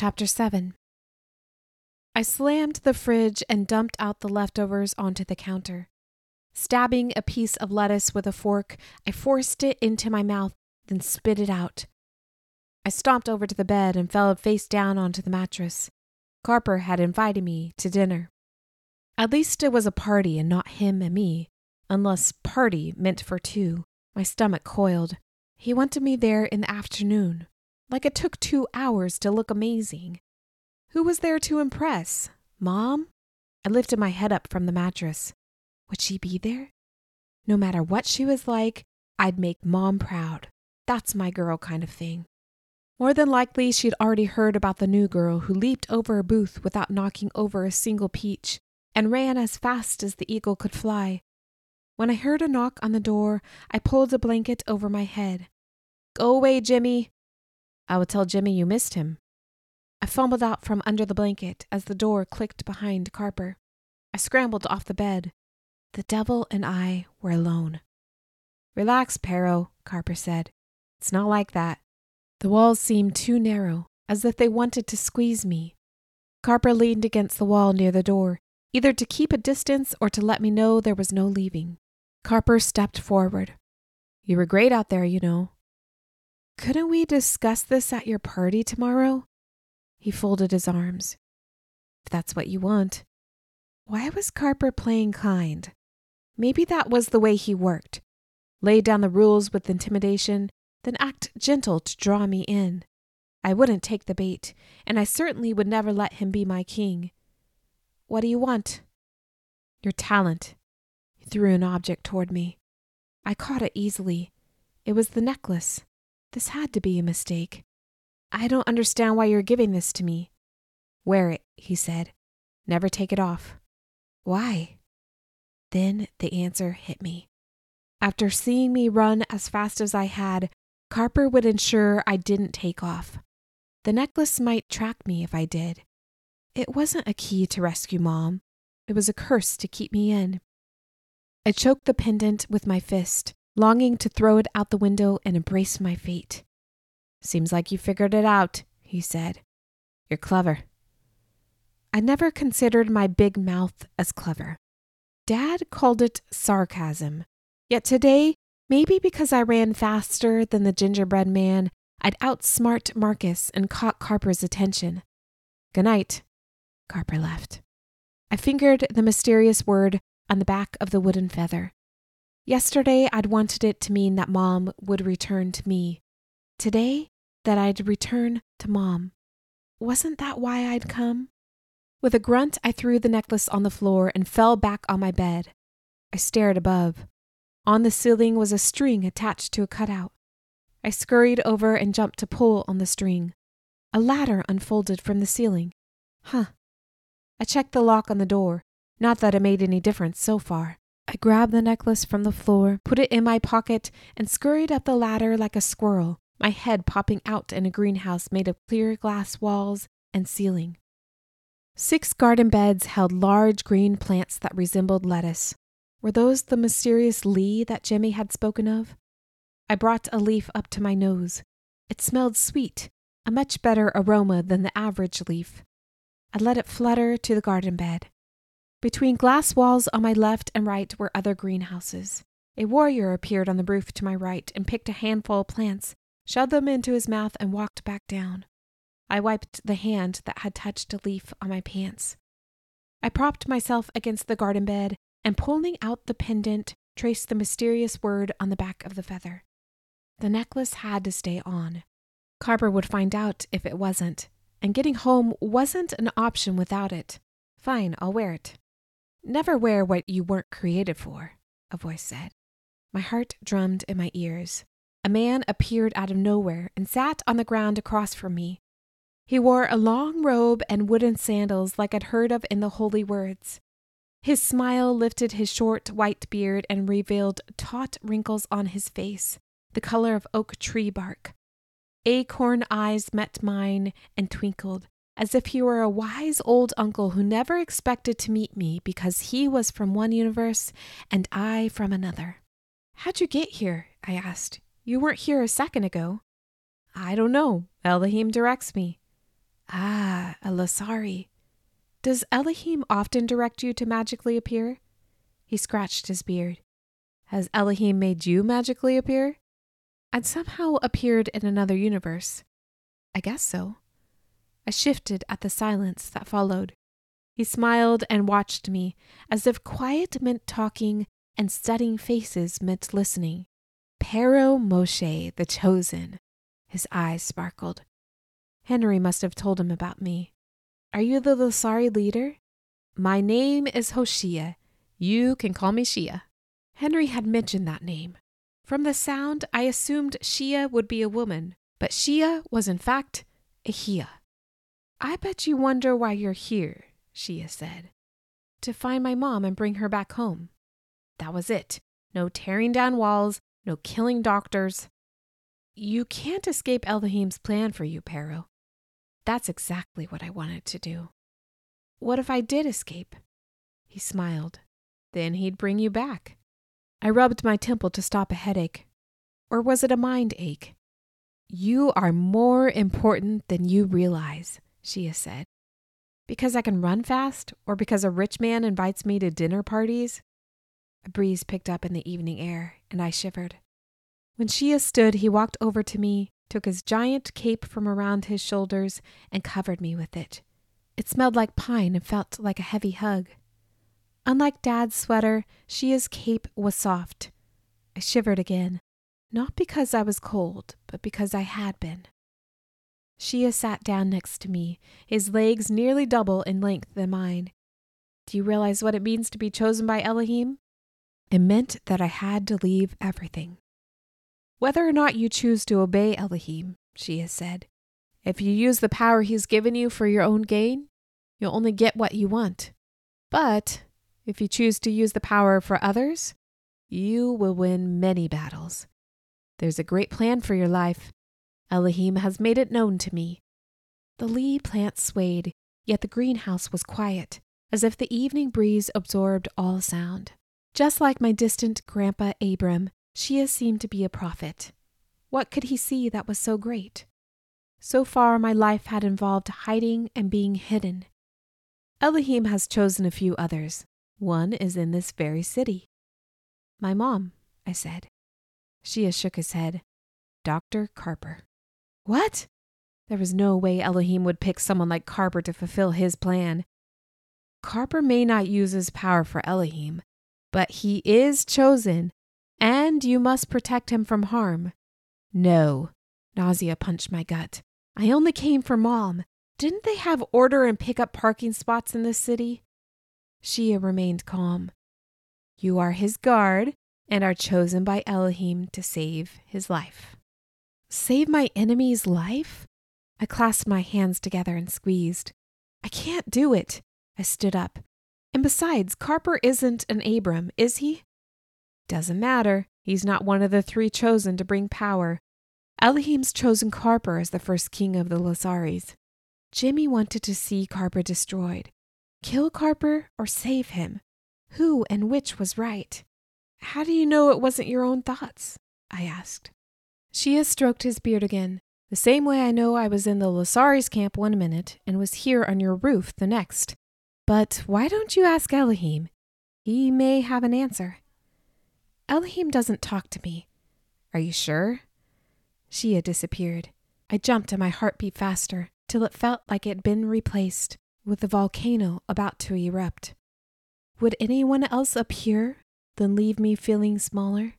Chapter 7 I slammed the fridge and dumped out the leftovers onto the counter. Stabbing a piece of lettuce with a fork, I forced it into my mouth, then spit it out. I stomped over to the bed and fell face down onto the mattress. Carper had invited me to dinner. At least it was a party and not him and me, unless party meant for two. My stomach coiled. He wanted me there in the afternoon, like it took two hours to look amazing. Who was there to impress? Mom? I lifted my head up from the mattress. Would she be there? No matter what she was like, I'd make mom proud. That's my girl kind of thing. More than likely, she'd already heard about the new girl who leaped over a booth without knocking over a single peach and ran as fast as the eagle could fly. When I heard a knock on the door, I pulled a blanket over my head. Go away, Jimmy. I would tell Jimmy you missed him. I fumbled out from under the blanket as the door clicked behind Carper. I scrambled off the bed. The devil and I were alone. Relax, Pero, Carper said. It's not like that. The walls seemed too narrow, as if they wanted to squeeze me. Carper leaned against the wall near the door, either to keep a distance or to let me know there was no leaving. Carper stepped forward. You were great out there, you know. Couldn't we discuss this at your party tomorrow? He folded his arms. If that's what you want. Why was Carper playing kind? Maybe that was the way he worked. Lay down the rules with intimidation, then act gentle to draw me in. I wouldn't take the bait, and I certainly would never let him be my king. What do you want? Your talent. He threw an object toward me. I caught it easily. It was the necklace. This had to be a mistake. I don't understand why you're giving this to me. Wear it, he said. Never take it off. Why? Then the answer hit me. After seeing me run as fast as I had, Carper would ensure I didn't take off. The necklace might track me if I did. It wasn't a key to rescue Mom, it was a curse to keep me in. I choked the pendant with my fist, longing to throw it out the window and embrace my fate. Seems like you figured it out, he said. You're clever. I never considered my big mouth as clever. Dad called it sarcasm. Yet today, maybe because I ran faster than the gingerbread man, I'd outsmart Marcus and caught Carper's attention. Good night. Carper left. I fingered the mysterious word on the back of the wooden feather. Yesterday, I'd wanted it to mean that Mom would return to me. Today, that I'd return to Mom. Wasn't that why I'd come? With a grunt, I threw the necklace on the floor and fell back on my bed. I stared above. On the ceiling was a string attached to a cutout. I scurried over and jumped to pull on the string. A ladder unfolded from the ceiling. Huh. I checked the lock on the door. Not that it made any difference so far. I grabbed the necklace from the floor, put it in my pocket, and scurried up the ladder like a squirrel, my head popping out in a greenhouse made of clear glass walls and ceiling. Six garden beds held large green plants that resembled lettuce. Were those the mysterious Lee that Jimmy had spoken of? I brought a leaf up to my nose. It smelled sweet, a much better aroma than the average leaf. I let it flutter to the garden bed. Between glass walls on my left and right were other greenhouses. A warrior appeared on the roof to my right and picked a handful of plants, shoved them into his mouth, and walked back down. I wiped the hand that had touched a leaf on my pants. I propped myself against the garden bed and, pulling out the pendant, traced the mysterious word on the back of the feather. The necklace had to stay on. Carper would find out if it wasn't, and getting home wasn't an option without it. Fine, I'll wear it. Never wear what you weren't created for, a voice said. My heart drummed in my ears. A man appeared out of nowhere and sat on the ground across from me. He wore a long robe and wooden sandals like I'd heard of in the holy words. His smile lifted his short white beard and revealed taut wrinkles on his face, the color of oak tree bark. Acorn eyes met mine and twinkled, as if he were a wise old uncle who never expected to meet me because he was from one universe and I from another. How'd you get here? I asked. You weren't here a second ago. I don't know. Elohim directs me. Ah, a Lasari. Does Elohim often direct you to magically appear? He scratched his beard. Has Elohim made you magically appear? I'd somehow appeared in another universe. I guess so. I shifted at the silence that followed. He smiled and watched me, as if quiet meant talking and studying faces meant listening. Pero Moshe, the chosen. His eyes sparkled. Henry must have told him about me. Are you the Lasari leader? My name is Hoshea. You can call me Shia. Henry had mentioned that name. From the sound, I assumed Shia would be a woman, but Shia was in fact a Hia. I bet you wonder why you're here, Shia said. To find my mom and bring her back home. That was it. No tearing down walls, no killing doctors. You can't escape Elohim's plan for you, Pero. That's exactly what I wanted to do. What if I did escape? He smiled. Then he'd bring you back. I rubbed my temple to stop a headache. Or was it a mind ache? You are more important than you realize, Shia said. Because I can run fast, or because a rich man invites me to dinner parties? A breeze picked up in the evening air, and I shivered. When Shia stood, he walked over to me, took his giant cape from around his shoulders, and covered me with it. It smelled like pine and felt like a heavy hug. Unlike Dad's sweater, Shia's cape was soft. I shivered again, not because I was cold, but because I had been. Shia sat down next to me, his legs nearly double in length than mine. Do you realize what it means to be chosen by Elohim? It meant that I had to leave everything. Whether or not you choose to obey Elohim, Shia said, if you use the power he's given you for your own gain, you'll only get what you want. But if you choose to use the power for others, you will win many battles. There's a great plan for your life. Elohim has made it known to me. The Lee plant swayed, yet the greenhouse was quiet, as if the evening breeze absorbed all sound. Just like my distant grandpa Abram, Shia seemed to be a prophet. What could he see that was so great? So far, my life had involved hiding and being hidden. Elohim has chosen a few others. One is in this very city. My mom, I said. Shia shook his head. Dr. Carper. What? There was no way Elohim would pick someone like Carper to fulfill his plan. Carper may not use his power for Elohim, but he is chosen, and you must protect him from harm. No. Nausea punched my gut. I only came for mom. Didn't they have order and pick up parking spots in this city? Shia remained calm. You are his guard and are chosen by Elohim to save his life. Save my enemy's life? I clasped my hands together and squeezed. I can't do it. I stood up. And besides, Carper isn't an Abram, is he? Doesn't matter. He's not one of the three chosen to bring power. Elohim's chosen Carper as the first king of the Lasaris. Jimmy wanted to see Carper destroyed. Kill Carper or save him? Who and which was right? How do you know it wasn't your own thoughts? I asked. Shia stroked his beard again, the same way I know I was in the Lasaris camp one minute and was here on your roof the next. But why don't you ask Elohim? He may have an answer. Elohim doesn't talk to me. Are you sure? Shia disappeared. I jumped and my heart beat faster till it felt like it had been replaced with a volcano about to erupt. Would anyone else appear, then leave me feeling smaller?